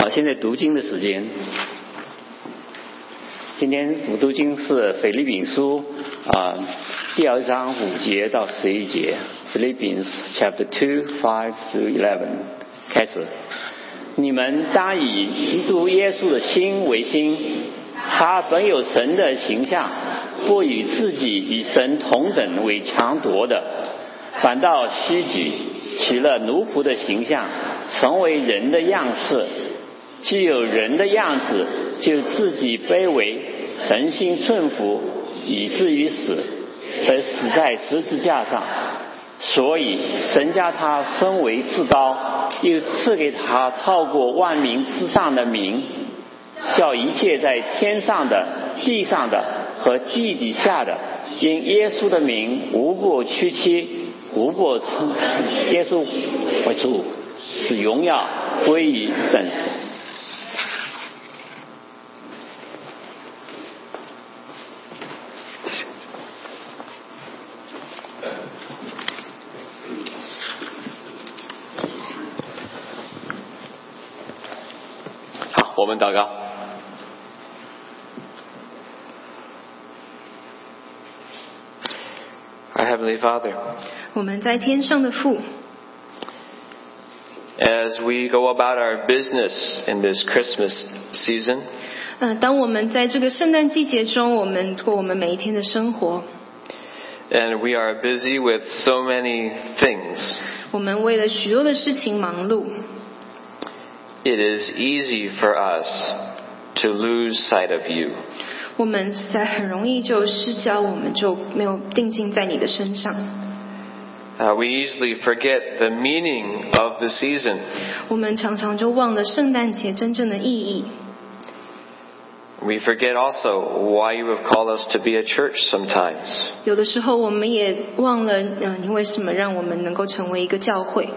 好，现在读经的时间。今天主读经是腓立比书啊第二章五节到十一节，Philippians chapter two five to eleven 开始。你们当以基督耶稣的心为心，他本有神的形象，不以自己与神同等为强夺的，反倒虚己，取了奴仆的形象，成为人的样式。既有人的样子，就自己卑微，诚心顺服，以至于死，才死在十字架上。所以神将他升为至高，又赐给他超过万民之上的名，叫一切在天上的、地上的和地底下的，因耶稣的名，无不屈膝，无不称耶稣为主，使荣耀归于真。好，我们祷告。Our Heavenly Father, 我们在天上的父， As we go about our business in this Christmas season, 嗯、当我们在这个圣诞季节中，我们过我们每一天的生活， and we are busy with so many things, 我们为了许多的事情忙碌， it is easy for us to lose sight of you. 我们实在很容易就失焦，我们就没有定睛在你的身上。 Uh, we easily forget the meaning of the season. 我们常常就忘了圣诞节真正的意义。 We forget also why you have called us to be a church sometimes. 有的时候，我们也忘了，嗯、你为什么让我们能够成为一个教会？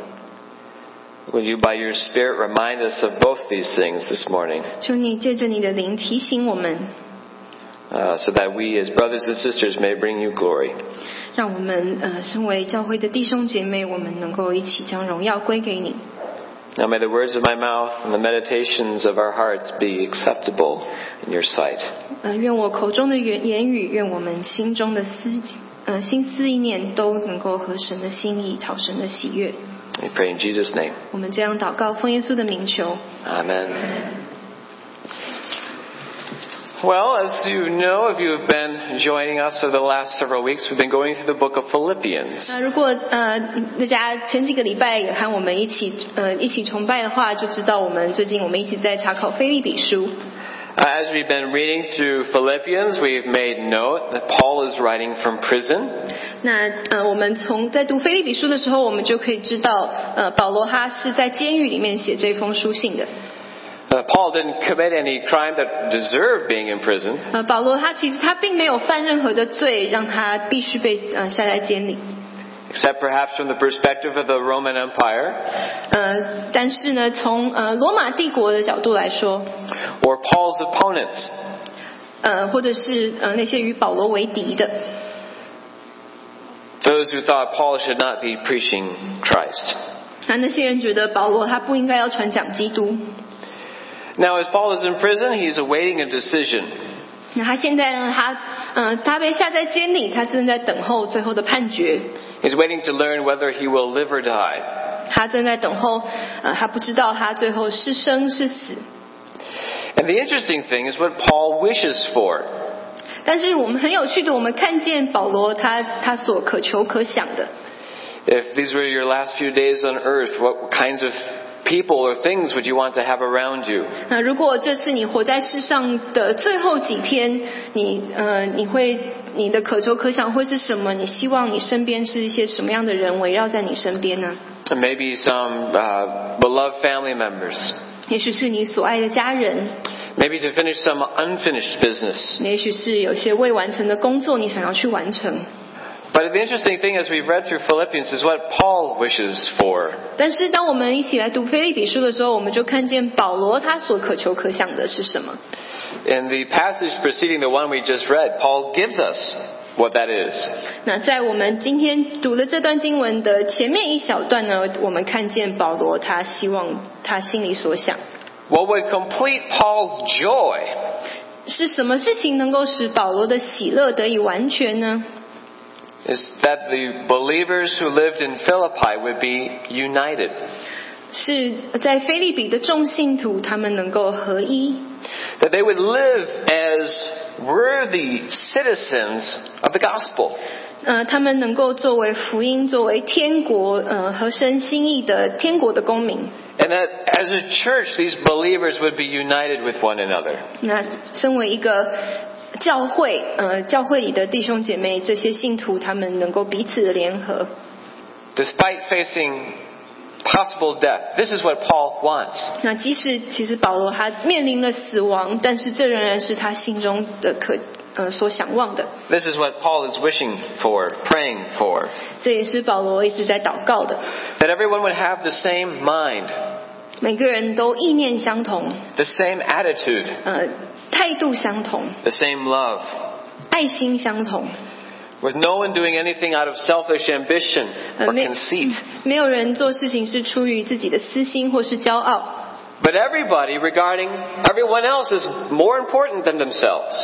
Will you, by your Spirit, remind us of both these things this morning, 求你借着你的灵提醒我们， uh, so that we, as brothers and sisters, may bring you glory. 让我们呃，身为教会的弟兄姐妹，我们能够一起将荣耀归给你。 Now may the words of my mouth and the meditations of our hearts be acceptable in your sight. 呃，愿我口中的言言语，愿我们心中的思呃心思意念都能够合神的心意，讨神的喜悦。 We pray in Jesus' name. 我们这样祷告，奉耶稣的名求。 Amen. Well, as you know, if you have been joining us over the last several weeks, we've been going through the book of Philippians. 那如果呃大家前几个礼拜也和我们一起呃一起崇拜的话，就知道我们最近我们一起在查考菲利比书。 Uh, As we've been reading through Philippians, we've made note that Paul is writing from prison. 那呃我们从在读菲利比书的时候，我们就可以知道，呃保罗他是在监狱里面写这封书信的。 Uh, Paul didn't commit any crime that deserved being in prison. 呃保罗他其实他并没有犯任何的罪，让他必须被呃下在监里。 Except perhaps from the perspective of the Roman Empire, 呃，但是呢，从呃罗马帝国的角度来说， or Paul's opponents. 呃，或者是呃那些与保罗为敌的， Those who thought Paul should not be preaching Christ. 那那些人觉得保罗他不应该要传讲基督。 Now, as Paul is in prison, he's awaiting a decision. 那他现在呢，他呃他被下在监里，他正在等候最后的判决， He's waiting to learn whether he will live or die. 他正在等候，呃，他不知道他最后是生是死。 And the interesting thing is what Paul wishes for. 但是我们很有趣的，我们看见保罗他他所渴求可想的， If these were your last few days on earth, what kinds of people or things would you want to have around you? 那如果这是你活在世上的最后几天，你呃，你会你的渴求可想会是什么？你希望你身边是一些什么样的人围绕在你身边呢？ And maybe some uh, beloved family members. 也许是你所爱的家人， Maybe to finish some unfinished business. 也许是有些未完成的工作，你想要去完成。 But the interesting thing as we've read through Philippians is what Paul wishes for. 但是当我们一起来读菲利比书的时候，我们就看见保罗他所渴求可想的是什么？ In the passage preceding the one we just read, Paul gives us what that is. 那在我们今天读的这段经文的前面一小段呢，我们看见保罗他希望他心里所想。 What would complete Paul's joy 是什么事情能够使保罗的喜乐得以完全呢？ is that the believers who lived in Philippi would be united. 是在菲利比的众信徒，他们能够合一， That they would live as worthy citizens of the gospel. 呃，他们能够作为福音，作为天国，呃，合神心意的天国的公民。 And that as a church, these believers would be united with one another. 那身为一个 教会，呃，教会里的弟兄姐妹，这些信徒，他们能够彼此的联合。Despite facing possible death, this is what Paul wants. 那即使其实保罗他面临了死亡，但是这仍然是他心中的可呃所想望的。This is what Paul is wishing for, praying for. 这也是保罗一直在祷告的。That everyone would have the same mind, 每个人都意念相同，the same attitude, 呃，态度相同， the same love. 爱心相同。 With no one doing anything out of selfish ambition 呃， or 没 conceit. 没有人做事情是出于自己的私心或是骄傲， But everybody regarding everyone else is more important than themselves.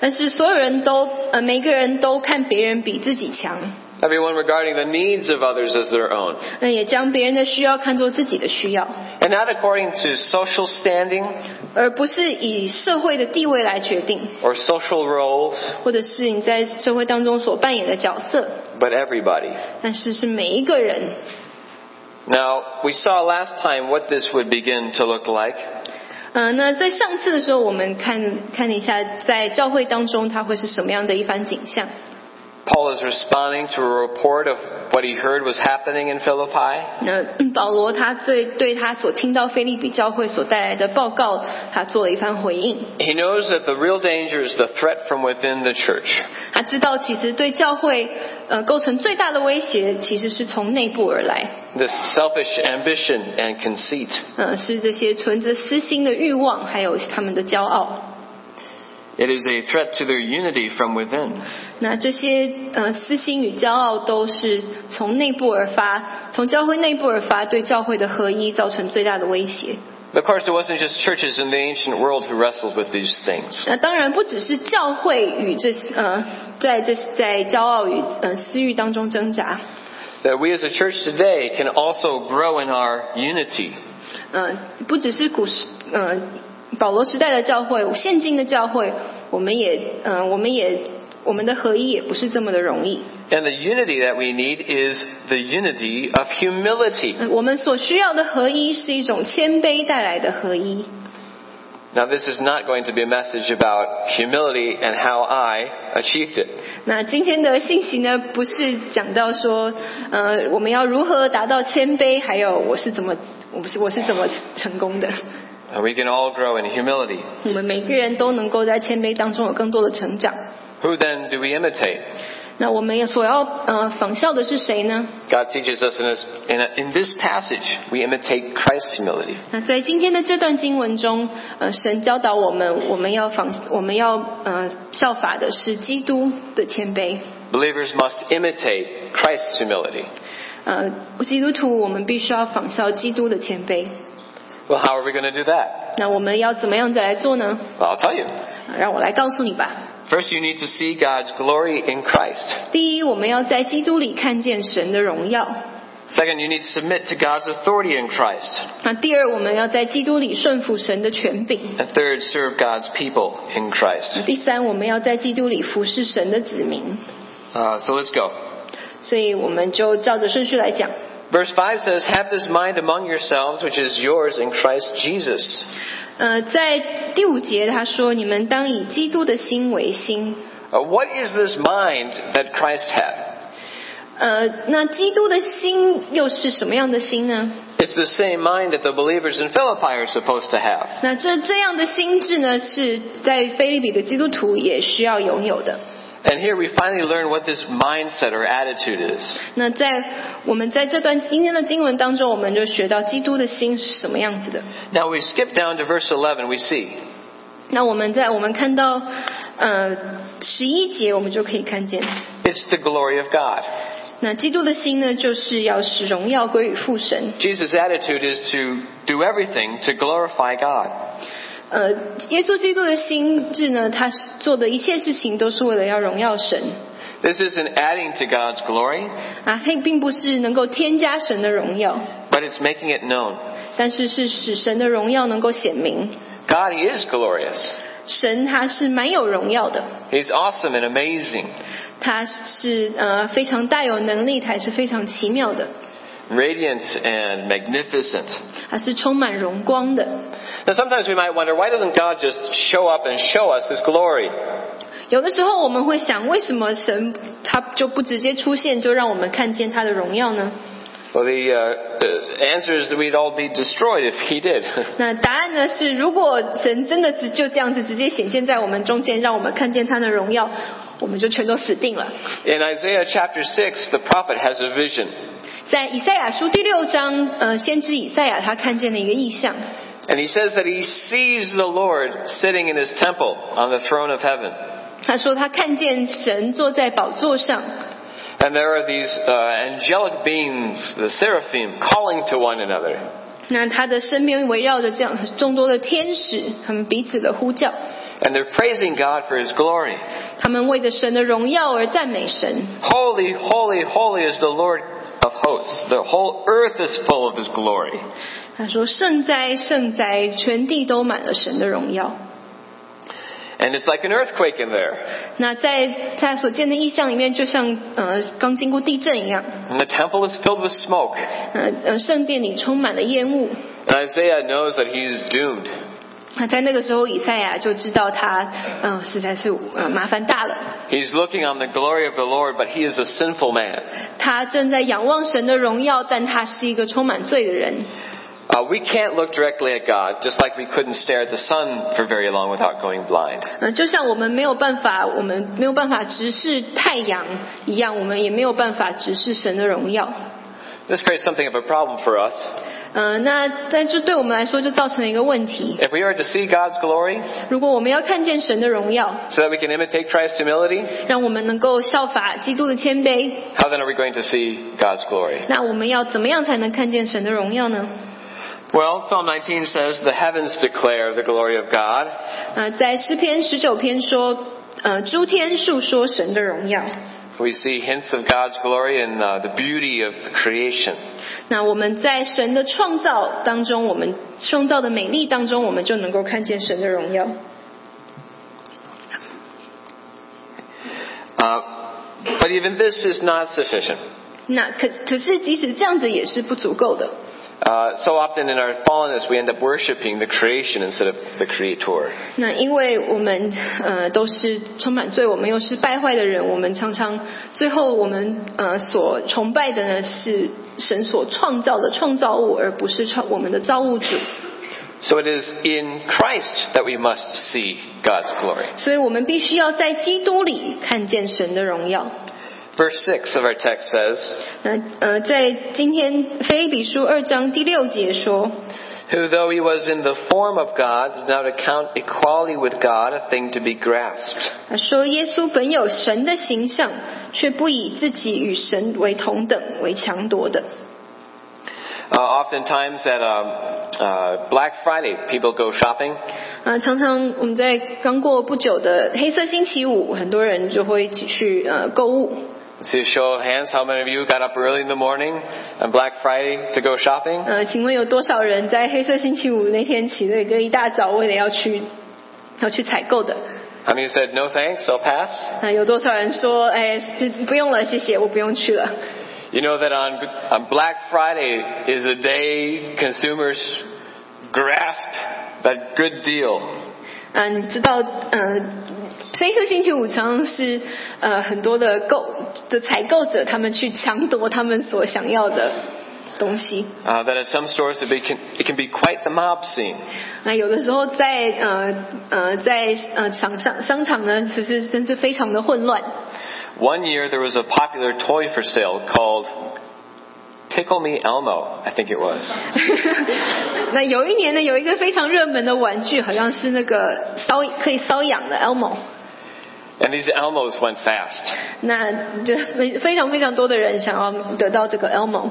但是所有人都呃每个人都看别人比自己强， Everyone regarding the needs of others as their own. 那也将别人的需要看作自己的需要， And not according to social standing 而不是以社会的地位来决定， or social roles, 或者是你在社会当中所扮演的角色， but everybody. 但是是每一个人。 Now, we saw last time what this would begin to look like. 嗯、那在上次的时候，我们看看了一下，在教会当中，它会是什么样的一番景象。 Paul is responding to a report of what he heard was happening in Philippi. 那嗯保罗他对对他所听到菲利比教会所带来的报告，他做了一番回应。 He knows that the real danger is the threat from within the church. 他知道，其实对教会呃构成最大的威胁，其实是从内部而来， This selfish ambition and conceit. 呃，是这些存着私心的欲望，还有他们的骄傲。 It is a threat to their unity from within. 那这些呃私心与骄傲都是从内部而发，从教会内部而发，对教会的合一造成最大的威胁。Of course, it wasn't just churches in the ancient world who wrestled with these things. 那当然不只是教会与这呃在这在骄傲与呃私欲当中挣扎，That we as a church today can also grow in our unity. 嗯不只是古时嗯保罗时代的教会，现今的教会，我们也嗯我们也我们的合一也不是这么的容易。And the unity that we need is the unity of humility. 呃我们所需要的合一是一种谦卑带来的合一。Now, this is not going to be a message about humility and how I achieved it. 那今天的信息呢，不是讲到说，呃，我们要如何达到谦卑，还有我是怎么，我不是我是怎么成功的。Uh, We can all grow in humility. 我们每个人都能够在谦卑当中有更多的成长。Who then do we imitate? 那我们也所要呃仿效的是谁呢？ God teaches us in this, in, a, in this passage, we imitate Christ's humility. 那在今天的这段经文中，呃，神教导我们，我们要仿，我们要呃效法的是基督的谦卑。 Believers must imitate Christ's humility. 呃，基督徒我们必须要仿效基督的谦卑。 Well, how are we going to do that? 那我们要怎么样再来做呢？ Well, I'll tell you. 啊让我来告诉你吧。 First, you need to see God's glory in Christ. 第一，我们要在基督里看见神的荣耀； Second, you need to submit to God's authority in Christ. 那第二，我们要在基督里顺服神的权柄； And third, serve God's people in Christ. 第三，我们要在基督里服侍神的子民。 Uh, so let's go. 所以，我们就照着顺序来讲。 Verse 5 says, Have this mind among yourselves, which is yours in Christ Jesus. 呃，在第五节他说：“你们当以基督的心为心。Uh, what is this mind that Christ had? ”呃，那基督的心又是什么样的心呢？It's the same mind that the believers in Philippi are supposed to have. 那这这样的心智呢，是在菲利比的基督徒也需要拥有的。And here we finally learn what this mindset or attitude is. 那在我们在这段今天的经文当中，我们就学到基督的心是什么样子的。 Now we skip down to verse 11, we see. 那我们在我们看到呃十一节，我们就可以看见， It's the glory of God. 那基督的心呢，就是要使荣耀归于父神。 Jesus' attitude is to do everything to glorify God. 呃，耶稣基督的心智呢，他是做的一切事情都是为了要荣耀神 This isn't adding to God's glory, 啊，他并不是能够添加神的荣耀，but it's making it known. 但是是使神的荣耀能够显明。God is glorious. 神他是蛮有荣耀的，He's awesome and amazing, 他是呃非常大有能力，他也是非常奇妙的，radiant and magnificent. 他是充满荣光的。 Now, sometimes we might wonder why doesn't God just show up and show us His glory? 有的时候我们会想，为什么神他就不直接出现，就让我们看见他的荣耀呢？ Well, the, uh, the answer is that we'd all be destroyed if He did. 那答案呢是，如果神真的只就这样子直接显现在我们中间，让我们看见他的荣耀，我们就全都死定了。 In Isaiah chapter 6, the prophet has a vision. 在以赛亚书第六章，呃，先知以赛亚他看见了一个异象， And he says that he sees the Lord sitting in his temple on the throne of heaven. 他说他看见神坐在宝座上， And there are these uh, angelic beings, the seraphim, calling to one another. 那他的身边围绕着这样众多的天使，他们彼此的呼叫， And they're praising God for his glory. 他们为着神的荣耀而赞美神。 Holy, holy, holy is the Lord of hosts. The whole earth is full of his glory. 他说：“圣哉，圣哉，全地都满了神的荣耀。 And it's like an earthquake in there. ”那在他所见的异象里面，就像呃刚经过地震一样， And the temple is filled with smoke. 呃呃圣殿里充满了烟雾。 And Isaiah knows that he's doomed. 那在那个时候，以赛亚就知道他嗯、呃实在是呃麻烦大了。 He's looking on the glory of the Lord, but he is a sinful man. 他正在仰望神的荣耀，但他是一个充满罪的人。 Uh, we can't look directly at God, just like we couldn't stare at the sun for very long without going blind. 嗯，就像我们没有办法，我们没有办法直视太阳一样，我们也没有办法直视神的荣耀。 This creates something of a problem for us. 嗯，那但这对我们来说就造成了一个问题。 If we are to see God's glory 如果我们要看见神的荣耀， so that we can imitate Christ's humility, 让我们能够效法基督的谦卑， how then are we going to see God's glory? 那我们要怎么样才能看见神的荣耀呢？ Well, Psalm 19 says, The heavens declare the glory of God. 呃，在诗篇十九篇说，呃，诸天述说神的荣耀。 We see hints of God's glory in uh, the beauty of the creation. 那我们在神的创造当中，我们创造的美丽当中，我们就能够看见神的荣耀。 Uh, but even this is not sufficient. 那可可是，即使这样子也是不足够的。 Uh, so often in our fallenness, we end up worshiping the creation instead of the Creator. 那因为我们呃都是充满罪，我们又是败坏的人，我们常常最后我们呃所崇拜的呢是神所创造的创造物，而不是创我们的造物主。 So it is in Christ that we must see God's glory. 所以我们必须要在基督里看见神的荣耀。 Verse 6 of our text says, 那呃，在今天腓立比书二章第六节说， Who, though he was in the form of God, did not account equality with God a thing to be grasped. 他说耶稣本有神的形象，却不以自己与神为同等为强夺的。 Uh, oftentimes at um, uh, Black Friday, people go shopping. 啊，常常我们在刚过不久的黑色星期五，很多人就会一起去呃购物。 See a show of hands. How many of you got up early in the morning on Black Friday to go shopping? 呃，请问有多少人在黑色星期五那天起了一个一大早，为了要去要去采购的？ How many said no thanks? I'll pass. 那、有多少人说，哎，是不用了，谢谢，我不用去了。 You know that on, on Black Friday is a day consumers grasp that good deal. 嗯、你知道，呃，黑色星期五常常是呃很多的购 的采购者，他们去抢夺他们所想要的东西。Uh, that at some stores it, can, it can be quite the mob scene. 那有的时候在呃呃在呃商商商场呢，其实真是非常的混乱。One year there was a popular toy for sale called Tickle Me Elmo, I think it was. 那有一年呢，有一个非常热门的玩具，好像是那个搔可以搔痒的 Elmo。And these Elmos went fast. 那这非非常非常多的人想要得到这个 Elmo。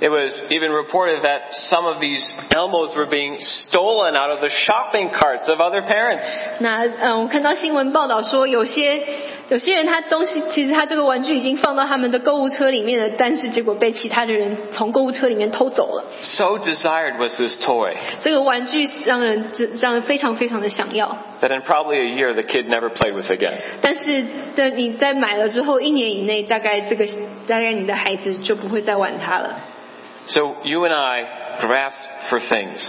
It was even reported that some of these Elmos were being stolen out of the shopping carts of other parents. 那嗯，我看到新闻报道说，有些有些人他东西其实他这个玩具已经放到他们的购物车里面了，但是结果被其他的人从购物车里面偷走了。 So desired was this toy 这个玩具让人让人非常非常的想要， that in probably a year the kid never played with again. 但是的你在买了之后，一年以内大概这个大概你的孩子就不会再玩它了。 So you and I grasp for things.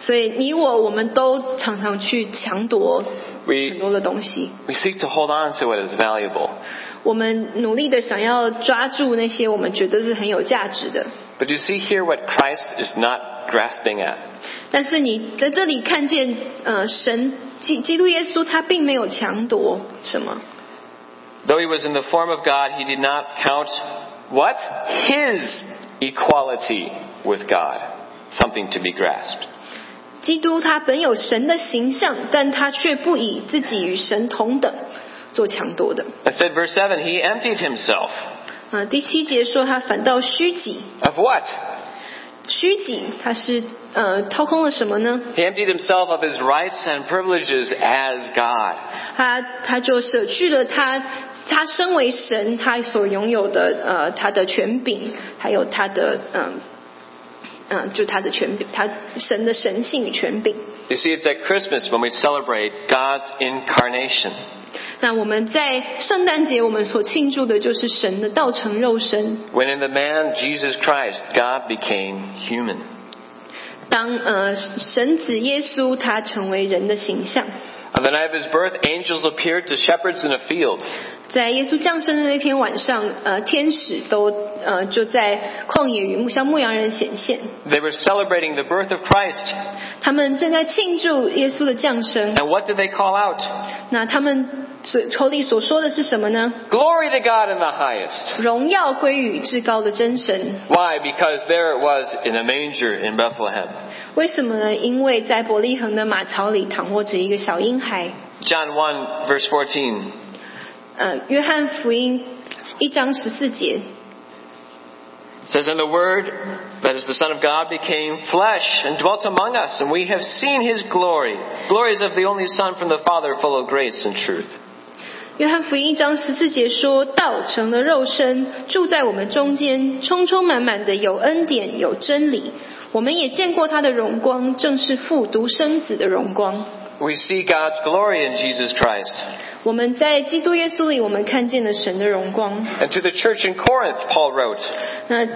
所以你我我们都常常去抢夺 We- 很多的东西， We seek to hold on to what is valuable. 我们努力的想要抓住那些我们觉得是很有价值的。 But you see here what Christ is not grasping at. 但是你在这里看见，呃，神基基督耶稣他并没有强夺什么， Though he was in the form of God, he did not count what? His equality with God. Something to be grasped. 基督他本有神的形象，但他却不以自己与神同等做强夺的。 I said verse 7, he emptied himself. 啊、第七节说他反倒虚己， Of what? 虚己他是呃掏空了什么呢？ He emptied himself of his rights and privileges as God. 他他就舍去了他 他身为神他所拥有的呃他的权柄，还有他的嗯嗯、就他的权柄，他神的神性与权柄。 You see, it's at Christmas when we celebrate God's incarnation. 那我们在圣诞节，我们所庆祝的就是神的道成肉身。 When in the man Jesus Christ, God became human. 当呃神子耶稣他成为人的形象， On the night of his birth, angels appeared to shepherds in a field. 在耶稣降生的那天晚上，呃天使都呃就在旷野与向牧羊人显现， They were celebrating the birth of Christ. 他们正在庆祝耶稣的降生。 And what did they call out? 那他们所口里所说的是什么呢？ Glory to God in the highest. 荣耀归于至高的真神。 Why? Because there it was in a manger in Bethlehem. 为什么呢？因为在伯利恒的马槽里躺卧着一个小婴孩。 John 1, verse 14. 呃，约翰福音一章十四节，says, And the Word, that is the Son of God, became flesh and dwelt among us, and we have seen his glory. Glories of the only Son from the Father, full of grace and truth. 约翰福音一章十四节说：“道成了肉身，住在我们中间，充充满满的有恩典，有真理。我们也见过他的荣光，正是父独生子的荣光。We see God's glory in Jesus Christ. 我们在基督耶稣里，我们看见了神的荣光。 And to the church in Corinth, Paul wrote, 那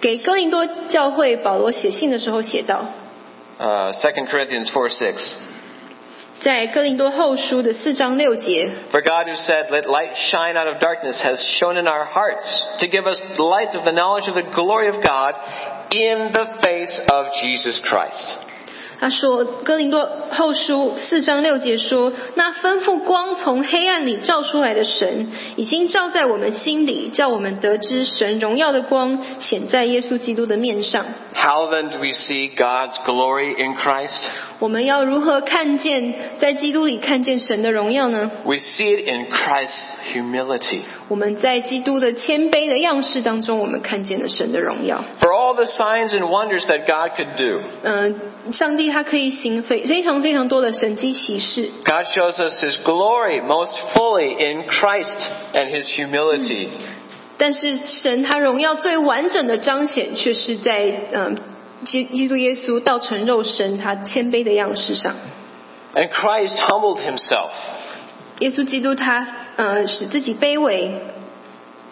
给哥林多教会，保罗写信的时候写道， uh, 2 Corinthians 4 6. 在哥林多后书的四章六节， For God who said, Let light shine out of darkness, has shone in our hearts to give us the light of the knowledge of the glory of God in the face of Jesus Christ. 他说，哥林多后书四章六节说：“那吩咐光从黑暗里照出来的神，已经照在我们心里，叫我们得知神荣耀的光显在耶稣基督的面上。 How then do we see God's glory in Christ? 我们要如何看见在基督里看见神的荣耀呢？ We see it in Christ's humility. 我们在基督的谦卑的样式当中，我们看见了神的荣耀。 For all the signs and wonders that God could do, 嗯、上帝 他可以行非非常非常多的神迹奇事， God shows us His glory most fully in Christ and His humility. 但是神他荣耀最完整的彰显，却是在嗯基基督耶稣道成肉身他谦卑的样式上。 And Christ humbled Himself 耶稣基督他呃使自己卑微，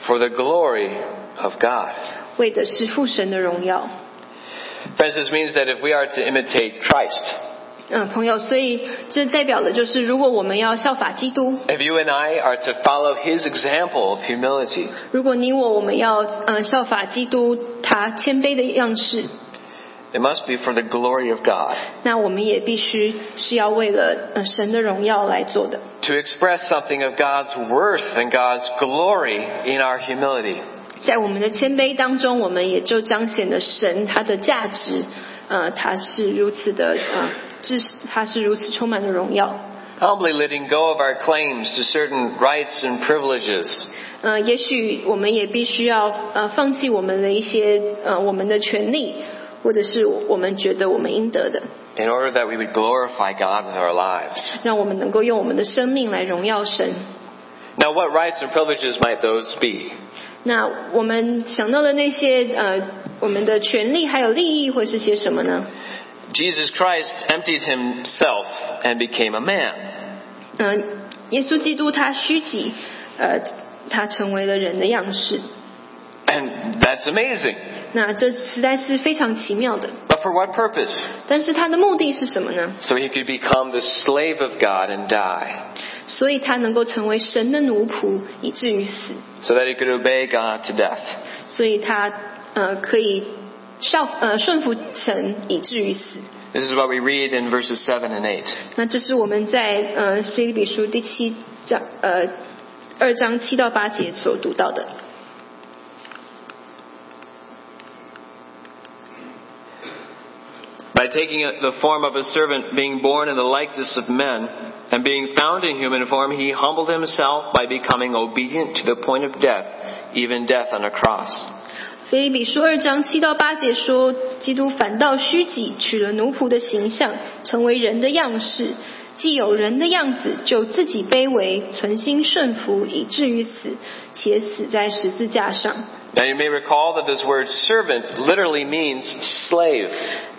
for the glory of God. 为的是父神的荣耀。 Friends, this means that if we are to imitate Christ, 嗯，朋友，所以这代表的就是，如果我们要效法基督， if you and I are to follow His example of humility, 如果你我我们要呃效法基督他谦卑的样式， it must be for the glory of God. 那我们也必须是要为了呃神的荣耀来做的。 To express something of God's worth and God's glory in our humility. 在我们的谦卑当中，我们也就彰显了神他的价值，呃，他是如此的呃，至他是如此充满了荣耀。humbly letting go of our claims to certain rights and privileges. 呃，也许我们也必须要呃放弃我们的一些呃我们的权利，或者是我们觉得我们应得的，in order that we would glorify God with our lives. 让我们能够用我们的生命来荣耀神。Now, what rights and privileges might those be? 那我们想到的那些呃我们的权利还有利益会是些什么呢？ Jesus Christ emptied himself and became a man. 嗯、耶稣基督他虚己，呃，他成为了人的样式。 And that's amazing. 那这实在是非常奇妙的。 But for what purpose? 但是他的目的是什么呢？ So he could become the slave of God and die. 所以他能够成为神的奴仆，以至于死。So that he could obey God to death. 所以他呃可以效呃顺服神，以至于死。This is what we read in verse seven and eight. 那这是我们在呃腓立比书第七章呃二章七到八节所读到的。By taking the form of a servant, being born in the likeness of men, and being found in human form, he humbled himself by becoming obedient to the point of death, even death on a cross. 腓立比书二章七到八节说，基督反倒虚己，取了奴仆的形象，成为人的样式。 既有人的样子，就自己卑微，存心顺服，以至于死，且死在十字架上。Now you may recall that this word servant literally means slave.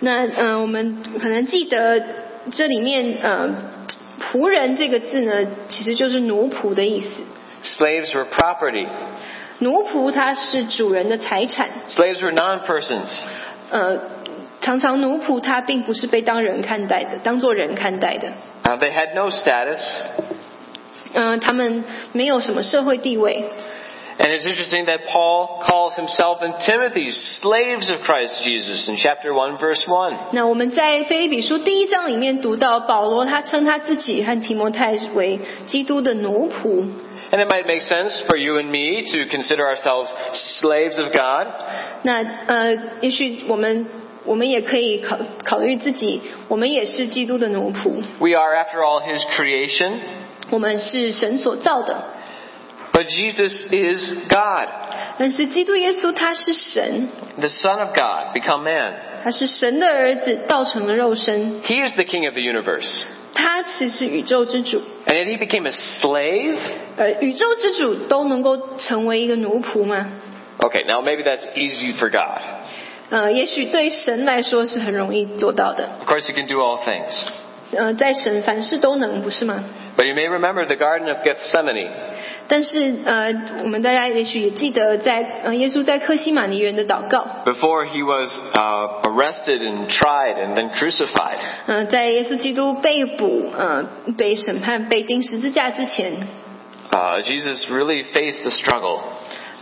那嗯、呃我们可能记得这里面呃仆人这个字呢，其实就是奴仆的意思。Slaves were property. 奴仆他是主人的财产，Slaves were non-persons. 呃，常常奴仆他并不是被当人看待的，当做人看待的。Uh, they had no status. 嗯、他们没有什么社会地位。 And it's interesting that Paul calls himself and Timothy slaves of Christ Jesus in chapter 1 verse 1. 那我们在腓立比书第一章里面读到，保罗他称他自己和提摩太为基督的奴仆。 And it might make sense for you and me to consider ourselves slaves of God. 那呃，也许我们 我们也可以考考虑自己，我们也是基督的奴仆， We are, after all, his creation. 我们是神所造的。 But Jesus is God, 但是基督耶稣他是神， the Son of God, become man. 他是神的儿子，道成了肉身。 He is the King of the universe. 他其实是宇宙之主， And yet he became a slave? 呃，宇宙之主都能够成为一个奴仆吗？ Okay, now maybe that's easy for God. 呃，也许对神来说是很容易做到的。 Of course, he can do all things. 呃，在神凡事都能，不是吗？ But you may remember the Garden of Gethsemane. 但是呃，我们大家也许也记得在，呃耶稣在克西马尼园的祷告， Before he was uh, arrested and tried and then crucified. 呃，在耶稣基督被捕、呃被审判、被钉十字架之前， Uh, Jesus really faced the struggle.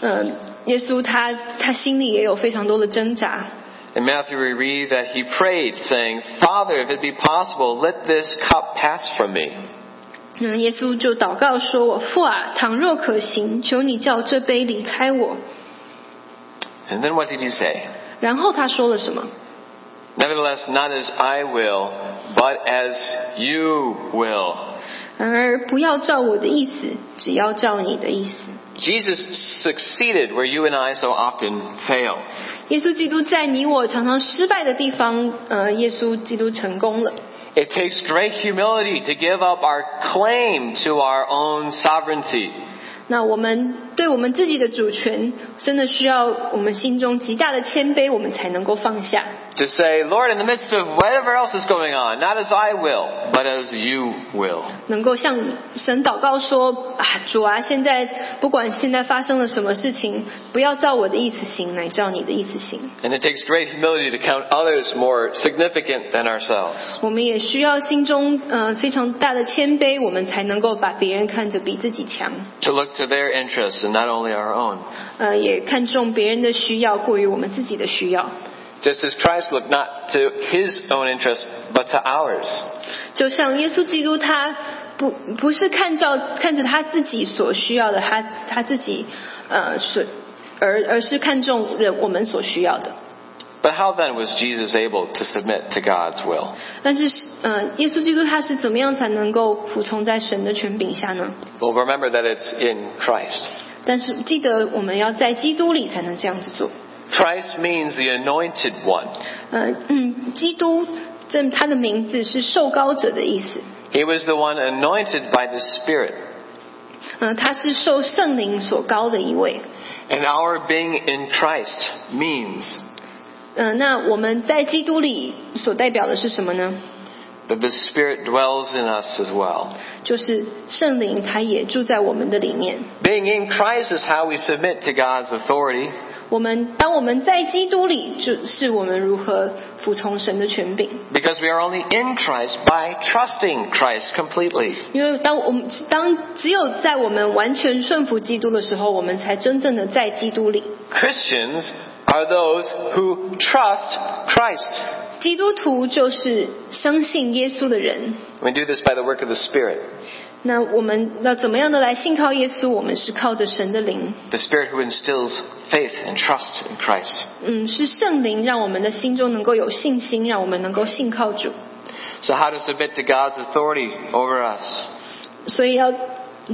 呃， 耶稣他他心里也有非常多的挣扎。 In Matthew, we read that he prayed, saying, Father, if it be possible, let this cup pass from me. 嗯，耶稣就祷告说：“我父啊，倘若可行，求你叫这杯离开我。 And then what did he say? ”然后他说了什么？ Nevertheless, not as I will, but as you will. 然而不要照我的意思，只要照你的意思。 Jesus succeeded where you and I so often fail. 耶稣基督在你我常常失败的地方，呃，耶稣基督成功了。 It takes great humility to give up our claim to our own sovereignty. 那我们 对我们自己的主权，真的需要我们心中极大的谦卑，我们才能够放下。To say, Lord, in the midst of whatever else is going on, not as I will, but as you will. 能够向神祷告说：“啊，主啊，现在不管现在发生了什么事情，不要照我的意思行，乃照你的意思行。And it takes great humility to count others more significant than ourselves. ”我们也需要心中呃非常大的谦卑，我们才能够把别人看着比自己强，To look to their interests and not only our own. 呃，也看重别人的需要，过于我们自己的需要。 Just as Christ looked not to his own interests, but to ours. 就像耶稣基督他不不是看照看着他自己所需要的，他他自己呃所而而是看重人我们所需要的。 But how then was Jesus able to submit to God's will? 但是，呃，耶稣基督他是怎么样才能够服从在神的权柄下呢？ Well, remember that it's in Christ. 但是记得我们要在基督里才能这样子做。 Christ means the anointed one. 呃，嗯，基督这他的名字是受膏者的意思。 He was the one anointed by the Spirit. 嗯、他是受圣灵所膏的一位。 And our being in Christ means 嗯、那我们在基督里所代表的是什么呢？ that the Spirit dwells in us as well. 就是圣灵，他也住在我们的里面。 Being in Christ is how we submit to God's authority. 我们当我们在基督里，就是我们如何服从神的权柄。 Because we are only in Christ by trusting Christ completely. 因为当我们当只有在我们完全顺服基督的时候，我们才真正的在基督里。 Christians are those who trust Christ. 基督徒就是相信耶稣的人。We do this by the work of the Spirit. 那我们要怎么样的来信靠耶稣？我们是靠着神的灵，The Spirit who instills faith and trust in Christ. 嗯，是圣灵让我们的心中能够有信心，让我们能够信靠主。So, how to submit to God's authority over us? 所以要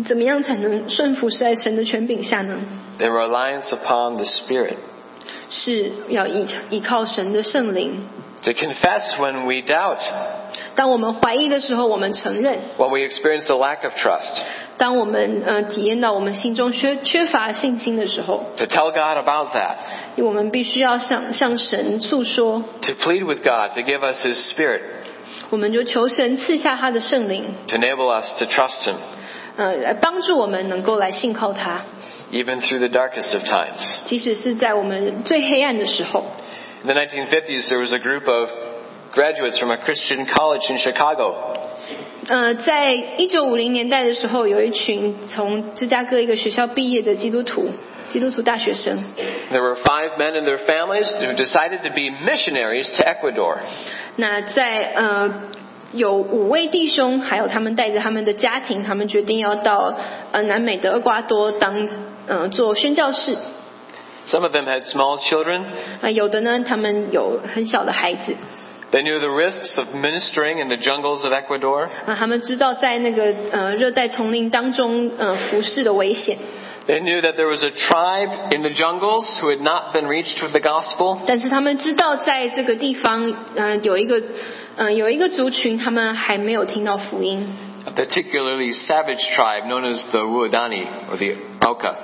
怎么样才能顺服是在神的权柄下呢？In reliance upon the Spirit. 是要依依靠神的圣灵。To confess when we doubt, 当我们怀疑的时候，我们承认； when we experience a lack of trust. 当我们呃体验到我们心中缺缺乏信心的时候， To tell God about that. 我们必须要向向神诉说， To plead with God to give us His Spirit. 我们就求神赐下他的圣灵， To enable us to trust Him. 呃，来帮助我们能够来信靠他， Even through the darkest of times. 即使是在我们最黑暗的时候。 In the 1950s, there was a group of graduates from a Christian college in Chicago. 呃，在一九五零年代的时候，有一群从芝加哥一个学校毕业的基督徒，基督徒大学生。 There were five men and their families who decided to be missionaries to Ecuador. 那在呃有五位弟兄，还有他们带着他们的家庭，他们决定要到呃南美的厄瓜多当呃做宣教士。 Some of them had small children. 啊、有的呢，他们有很小的孩子， They knew the risks of ministering in the jungles of Ecuador. 啊、他们知道在那个呃热带丛林当中呃服侍的危险， They knew that there was a tribe in the jungles who had not been reached with the gospel. 但是他们知道在这个地方呃有一个呃有一个族群，他们还没有听到福音。 A particularly savage tribe known as the Wuodani or the Auca.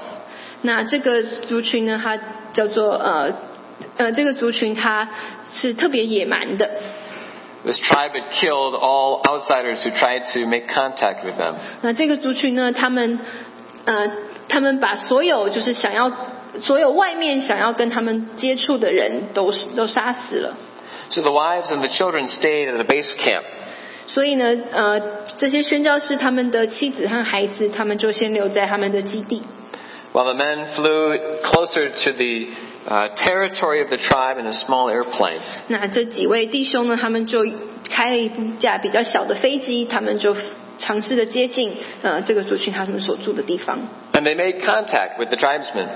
那这个族群呢，它叫做呃呃，这个族群它是特别野蛮的。This tribe had killed all outsiders who tried to make contact with them. 那这个族群呢，他们呃，他们把所有就是想要所有外面想要跟他们接触的人都都杀死了。So the wives and the children stayed at the base camp. 所以呢，呃，这些宣教士他们的妻子和孩子，他们就先留在他们的基地。While the men flew closer to the uh, territory of the tribe in a small airplane. 那这几位弟兄呢，他们就开了一架比较小的飞机，他们就尝试着接近呃这个族群他们所住的地方。 And they made contact with the tribesmen.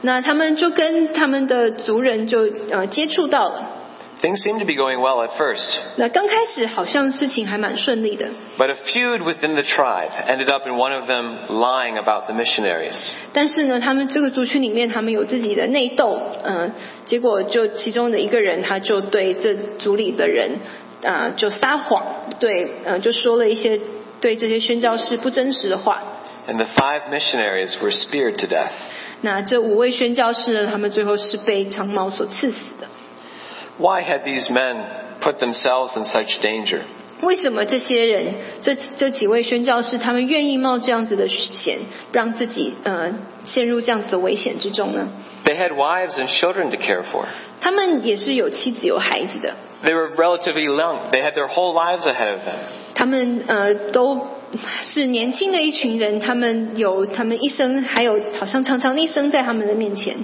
那他们就跟他们的族人就呃接触到了。 Things seemed to be going well at first, 那刚开始好像事情还蛮顺利的，but a feud within the tribe ended up in one of them lying about the missionaries. 但是呢，他们这个族群里面他们有自己的内斗，嗯、结果就其中的一个人他就对这族里的人啊、呃就撒谎，对，呃就说了一些对这些宣教士不真实的话。And the five missionaries were speared to death. 那这五位宣教士呢，他们最后是被长矛所刺死的。Why had these men put themselves in such danger? 为什么这些人，这这几位宣教士，他们愿意冒这样子的险，让自己呃陷入这样子的危险之中呢？ They had wives and children to care for. 他们也是有妻子有孩子的， They were relatively young. They had their whole lives ahead of them. 他们呃都是年轻的一群人，他们有他们一生，还有好像长长的一生在他们的面前。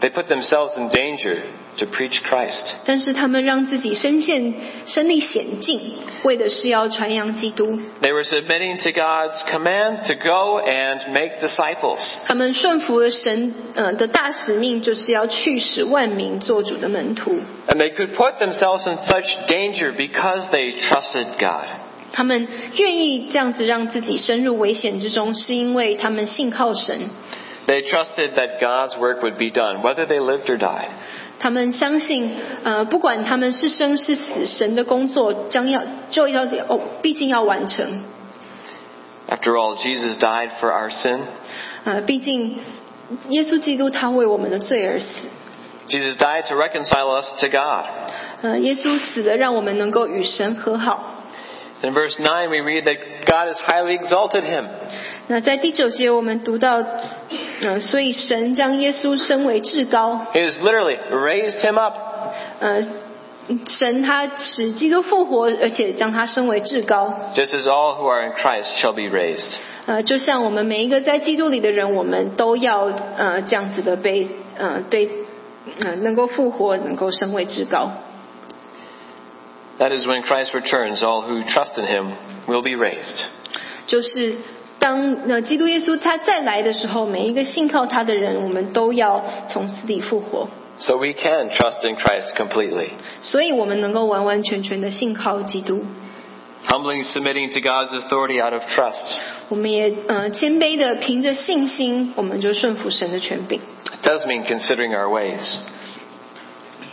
They put themselves in danger to preach Christ. 但是他们让自己身陷身历险境，为的是要传扬基督。 They were submitting to God's command to go and make disciples. 他们顺服了神呃的大使命，就是要去使万民做主的门徒。 And they could put themselves in such danger because they trusted God. 他们愿意这样子让自己深入危险之中，是因为他们信靠神， They trusted that God's work would be done, whether they lived or died. 他们相信，呃，不管他们是生是死，神的工作将要就要哦，毕竟要完成。 After all, Jesus died for our sin. 呃，毕竟耶稣基督他为我们的罪而死， Jesus died to reconcile us to God. 呃，耶稣死了，让我们能够与神和好。 In verse 9, we read that God has highly exalted him. 那在第九节我们读到，呃，所以神将耶稣升为至高， He has literally raised him up. 呃，神他使基督复活，而且将他升为至高。 just as all who are in Christ shall be raised. 呃，就像我们每一个在基督里的人，我们都要呃这样子的被呃被呃能够复活，能够升为至高。 That is when Christ returns, all who trust in him will be raised. 就是 当呃基督耶稣他再来的时候，每一个信靠他的人，我们都要从死里复活。 So we can trust in Christ completely. 所以我们能够完完全全的信靠基督。 Humbly submitting to God's authority out of trust. 我们也呃谦卑的凭着信心，我们就顺服神的权柄。 It does mean considering our ways.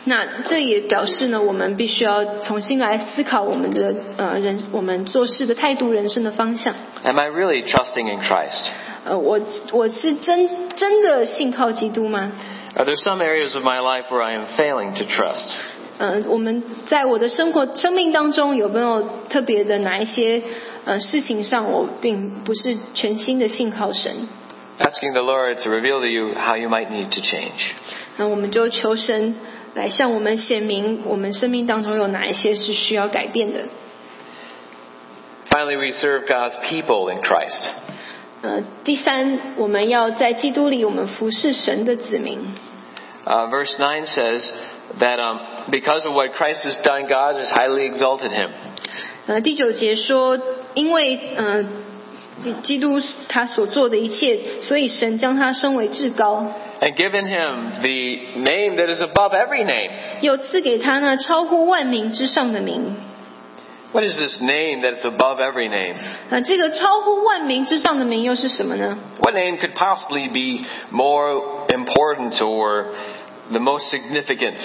那这也表示呢，我们必须要重新来思考我们的呃人，我们做事的态度、人生的方向。Am I really trusting in Christ? 呃，我我是真真的信靠基督吗？Are there some areas of my life where I am failing to trust? 呃，我们在我的生活生命当中有没有特别的哪一些呃事情上，我并不是全心的信靠神？Asking the Lord to reveal to you how you might need to change. 那我们就求神来向我们显明，我们生命当中有哪一些是需要改变的。 Finally, we serve God's people in Christ. 呃，第三，我们要在基督里，我们服侍神的子民。 Uh, verse 9 says that um, because of what Christ has done, God has highly exalted him. 呃，第九节说，因为呃，基督他所做的一切，所以神将他升为至高， and given him the name that is above every name. 又赐给他那超乎万民之上的名。 What is this name that is above every name? 那这个超乎万民之上的名又是什么呢？ What name could possibly be more important or the most significant?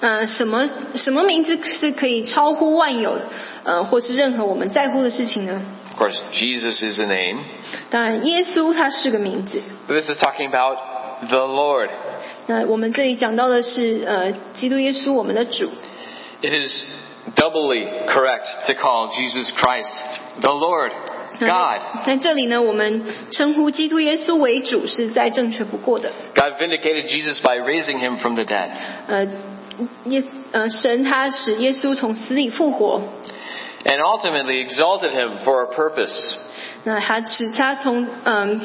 呃，什么什么名字是可以超乎万有，呃，或是任何我们在乎的事情呢？ Of course, Jesus is a name. 当然，耶稣他是个名字。 But this is talking about the Lord. 那我们这里讲到的是，呃，基督耶稣，我们的主。 It is doubly correct to call Jesus Christ the Lord, 那 God. 在这里呢，我们称呼基督耶稣为主是再正确不过的。 God vindicated Jesus by raising him from the dead. 呃，耶呃，神他使耶稣从死里复活， And ultimately exalted him for a purpose. 那他使他从嗯、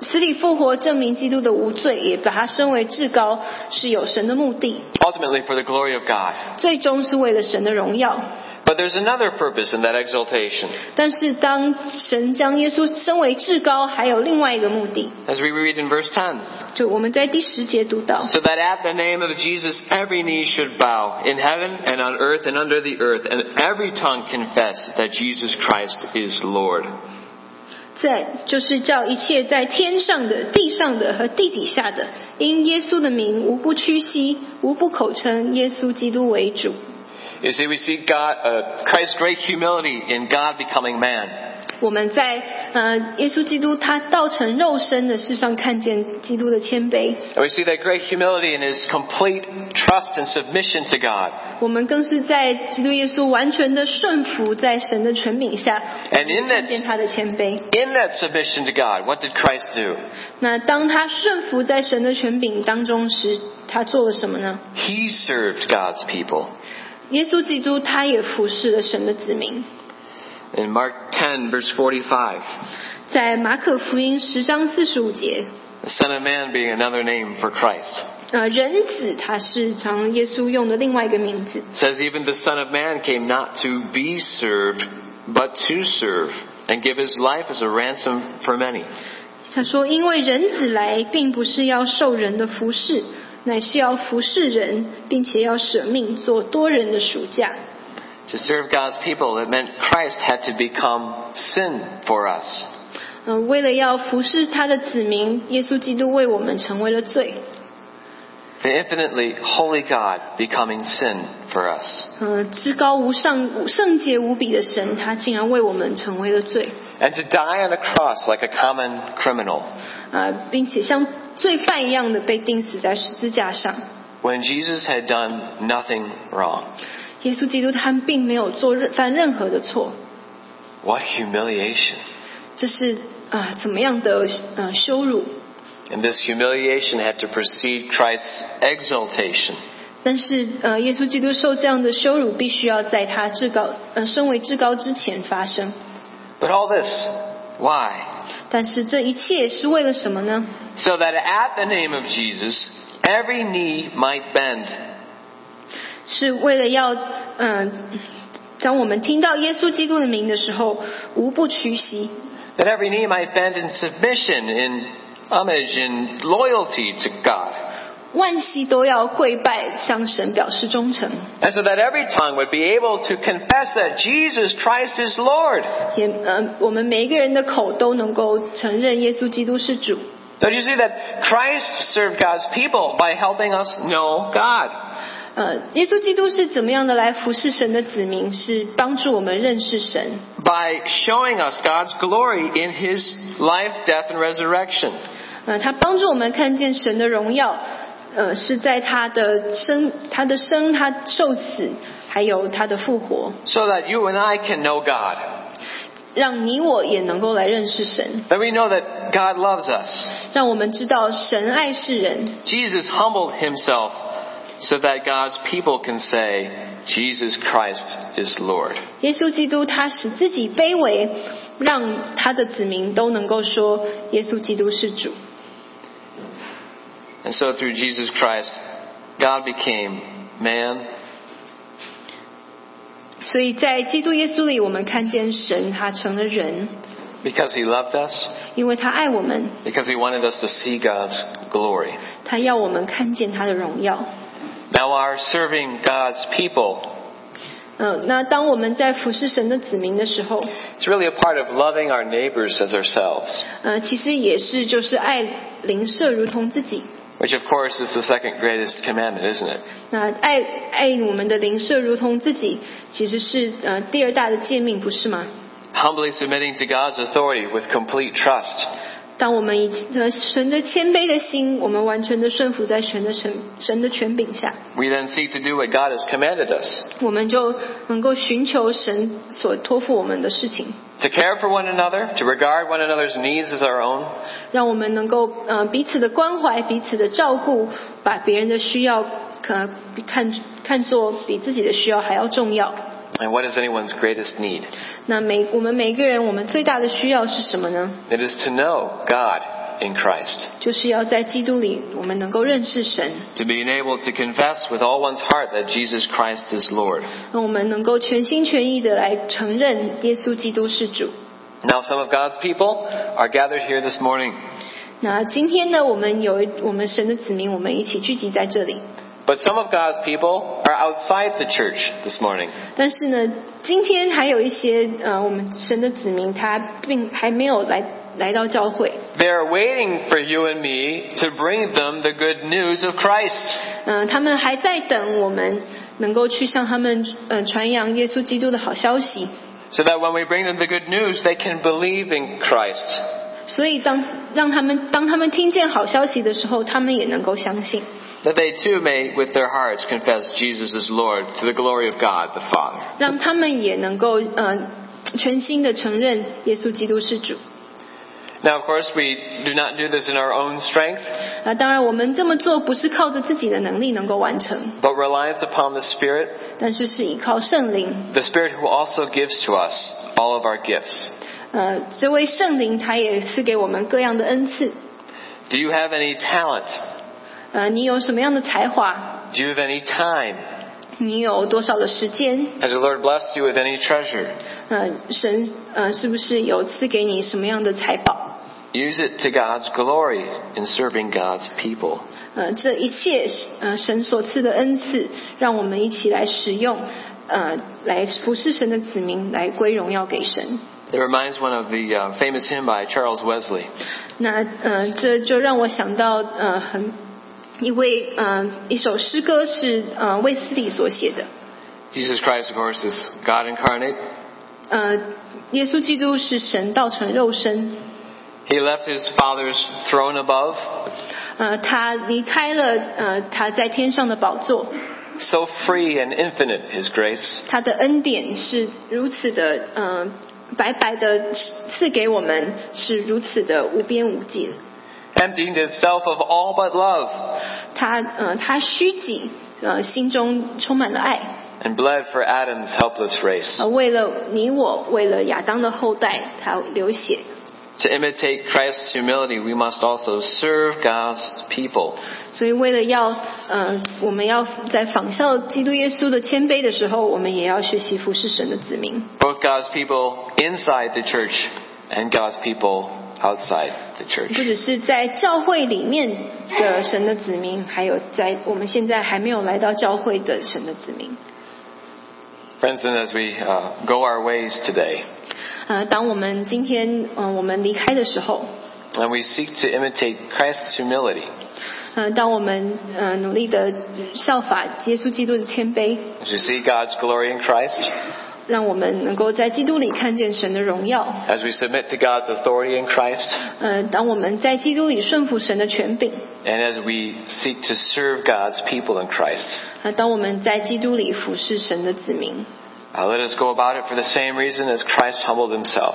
死里复活，证明基督的无罪，也把他升为至高，是有神的目的， Ultimately for the glory of God. 最终是为了神的荣耀。 But there's another purpose in that exaltation. 但是当神将耶稣升为至高，还有另外一个目的， As we read in verse 10. 就我们在第十节读到， So that at the name of Jesus every knee should bow in heaven and on earth and under the earth, and every tongue confess that Jesus Christ is Lord. 在就是叫一切在天上的、地上的和地底下的，因耶稣的名无不屈膝，无不口称耶稣基督为主。You see, we see God, uh, Christ's great humility in God becoming man. 我们在呃耶稣基督他道成肉身的事上看见基督的谦卑， And we see that great humility in his complete trust and submission to God. 我们更是在基督耶稣完全的顺服在神的权柄下， And in 看见 that, 他的谦卑。 in that submission to God, what did Christ do? 那当他顺服在神的权柄当中时，他做了什么呢？ He served God's people. 耶稣基督他也服侍了神的子民。 in Mark 10, verse 45. 在马可福音十章四十五节，The Son of Man being another name for Christ. says, Even the Son of Man came not to be served, but to serve, and give his life as a ransom for many. 他说：“因为人子来，并不是要受人的服侍，乃是要服侍人，并且要舍命做多人的赎价。” To serve God's people, it meant Christ had to become sin for us. 嗯、为了要服侍他的子民，耶稣基督为我们成为了罪。 The infinitely holy God becoming sin for us. 嗯、至高无上、无圣洁无比的神，他竟然为我们成为了罪。 And to die on a cross like a common criminal. 啊，并且像罪犯一样的被钉死在十字架上。 When Jesus had done nothing wrong. 耶稣基督他并没有做任犯任何的错， What humiliation. 这是啊、怎么样的呃羞辱？ And this humiliation had to precede Christ's exaltation. 但是呃，耶稣基督受这样的羞辱，必须要在他至高呃身为至高之前发生。 But all this, why? 但是这一切是为了什么呢？ So that at the name of Jesus, every knee might bend. 是为了要嗯、当我们听到耶稣基督的名的时候，无不屈膝。 That every knee might bend in submission, in homage, in loyalty to God. 万膝都要跪拜，向神表示忠诚。 And so that every tongue would be able to confess that Jesus Christ is Lord. 也呃，我们每一个人的口都能够承认耶稣基督是主。 Don't you see that Christ served God's people by helping us know God? 呃，耶稣基督是怎么样的来服侍神的子民？是帮助我们认识神， By showing us God's glory in His life, death, and resurrection. 呃，他帮助我们看见神的荣耀，呃，是在他的生、他的生、他受死，还有他的复活， So that you and I can know God. 让你我也能够来认识神， That we know that God loves us. 让我们知道神爱世人。 Jesus humbled Himself so that God's people can say, Jesus Christ is Lord. 耶稣基督他使自己卑微，让他的子民都能够说耶稣基督是主。 And so through Jesus Christ, God became man, 所以在基督耶稣里，我们看见神他成了人， because He loved us, 因为他爱我们， because He wanted us to see God's glory. 他要我们看见他的荣耀。 Now, our serving God's people, 嗯，那当我们在服侍神的子民的时候， it's really a part of loving our neighbors as ourselves, 呃，其实也是就是爱邻舍如同自己。 which of course is the second greatest commandment, isn't it? 那爱爱我们的邻舍如同自己，其实是呃第二大的诫命，不是吗？ Humbly submitting to God's authority with complete trust. 当我们以呃存着谦卑的心，我们完全的顺服在神的神神的权柄下，We then seek to do what God has commanded us 我们就能够寻求神所托付我们的事情，to care for one another, to regard one another's needs as our own, 让我们能够呃彼此的关怀、彼此的照顾，把别人的需要可看看作比自己的需要还要重要。and what is anyone's greatest need? 那每我们每个人，我们最大的需要是什么呢？ It is to know God in Christ, 就是要在基督里，我们能够认识神， to be enabled to confess with all one's heart that Jesus Christ is Lord. 让我们能够全心全意的来承认耶稣基督是主。 Now, some of God's people are gathered here this morning, 那今天呢，我们有我们神的子民，我们一起聚集在这里。 but some of God's people are outside the church this morning. 但是呢，今天还有一些呃，我们神的子民，他并还没有来来到教会。 They are waiting for you and me to bring them the good news of Christ. 嗯、他们还在等我们能够去向他们呃传扬耶稣基督的好消息。 So that when we bring them the good news, they can believe in Christ. 所以当让他们当他们听见好消息的时候，他们也能够相信， That they too may, with their hearts, confess Jesus is Lord to the glory of God the Father. 让他们也能够呃全心的承认耶稣基督是主。 Now, of course, we do not do this in our own strength, 啊，当然我们这么做不是靠着自己的能力能够完成， but reliance upon the Spirit, 但是是依靠圣灵。 the Spirit who also gives to us all of our gifts. 呃，这位圣灵他也赐给我们各样的恩赐，Do you have any talent? 呃，你有什么样的才华？Do you have any time? 你有多少的时间？Has the Lord blessed you with any treasure? 呃，神呃是不是有赐给你什么样的财宝？Use it to God's glory in serving God's people. 呃，这一切呃神所赐的恩赐，让我们一起来使用，呃，来服侍神的子民，来归荣耀给神。It reminds one of the uh, famous hymn by Charles Wesley. 那呃，这就让我想到呃，很一位呃一首诗歌是呃卫斯理所写的， Jesus Christ, of course, is God incarnate. 呃，耶稣基督是神道成肉身， He left his Father's throne above, 呃，他离开了呃他在天上的宝座， so free and infinite his grace. 他的恩典是如此的呃 白白的赐给我们，是如此的无边无际。Emptying himself of all but love, 他呃他虚己，呃心中充满了爱，and bled for Adam's helpless race. 呃为了你我，为了亚当的后代，他流血。To imitate Christ's humility, we must also serve God's people. 所以，为了要，呃，我们要在仿效基督耶稣的谦卑的时候，我们也要学习服侍神的子民， Both God's people inside the church and God's people outside the 不 church. 只是在教会里面的神的子民，还有在我们现在还没有来到教会的神的子民。 Friends, and as we uh, go our ways today, 呃，当我们今天，嗯、我们离开的时候， and we seek to imitate Christ's humility, 呃，当我们呃努力的效法耶稣基督的谦卑， as we see God's glory in Christ, 让我们能够在基督里看见神的荣耀。 as we submit to God's authority in Christ, 呃，当我们在基督里顺服神的权柄， and as we seek to serve God's people in Christ. 呃，当我们在基督里服侍神的子民， Uh, let us go about it for the same reason as Christ humbled himself.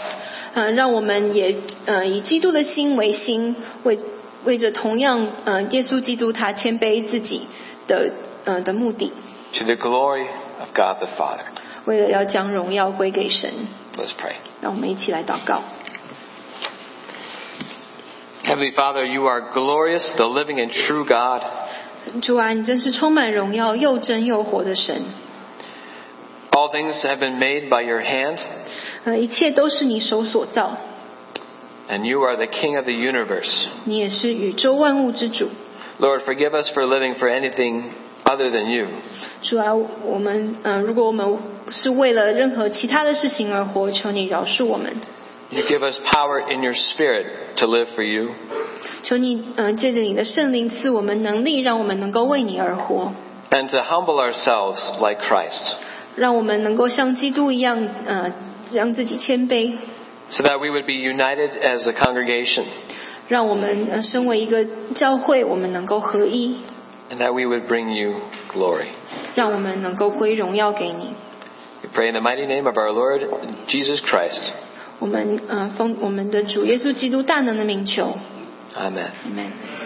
呃，让我们也呃以基督的心为心，为为着同样呃耶稣基督他谦卑自己的呃的目的， To the glory of God the Father. 为了要将荣耀归给神。 Let's pray. 让我们一起来祷告。 Heavenly Father, you are glorious, the living and true God. 主啊，你真是充满荣耀、又真又活的神。 All things have been made by your hand, 呃，一切都是你手所造， and you are the King of the universe. 你也是宇宙万物之主。 Lord, forgive us for living for anything other than you. 主啊，我们呃，如果我们是为了任何其他的事情而活，求你饶恕我们。 You give us power in your spirit to live for you. 求你呃，借着你的圣灵赐我们能力，让我们能够为你而活， and to humble ourselves like Christ, 让我们能够像基督一样呃，让自己谦卑， so that we would be united as a congregation, 让我们呃，身为一个教会，我们能够合一， and that we would bring you glory. 让我们能够归荣耀给你。 We pray in the mighty name of our Lord Jesus Christ. 我们呃，奉我们的主耶稣基督大能的名求 Amen. ，Amen。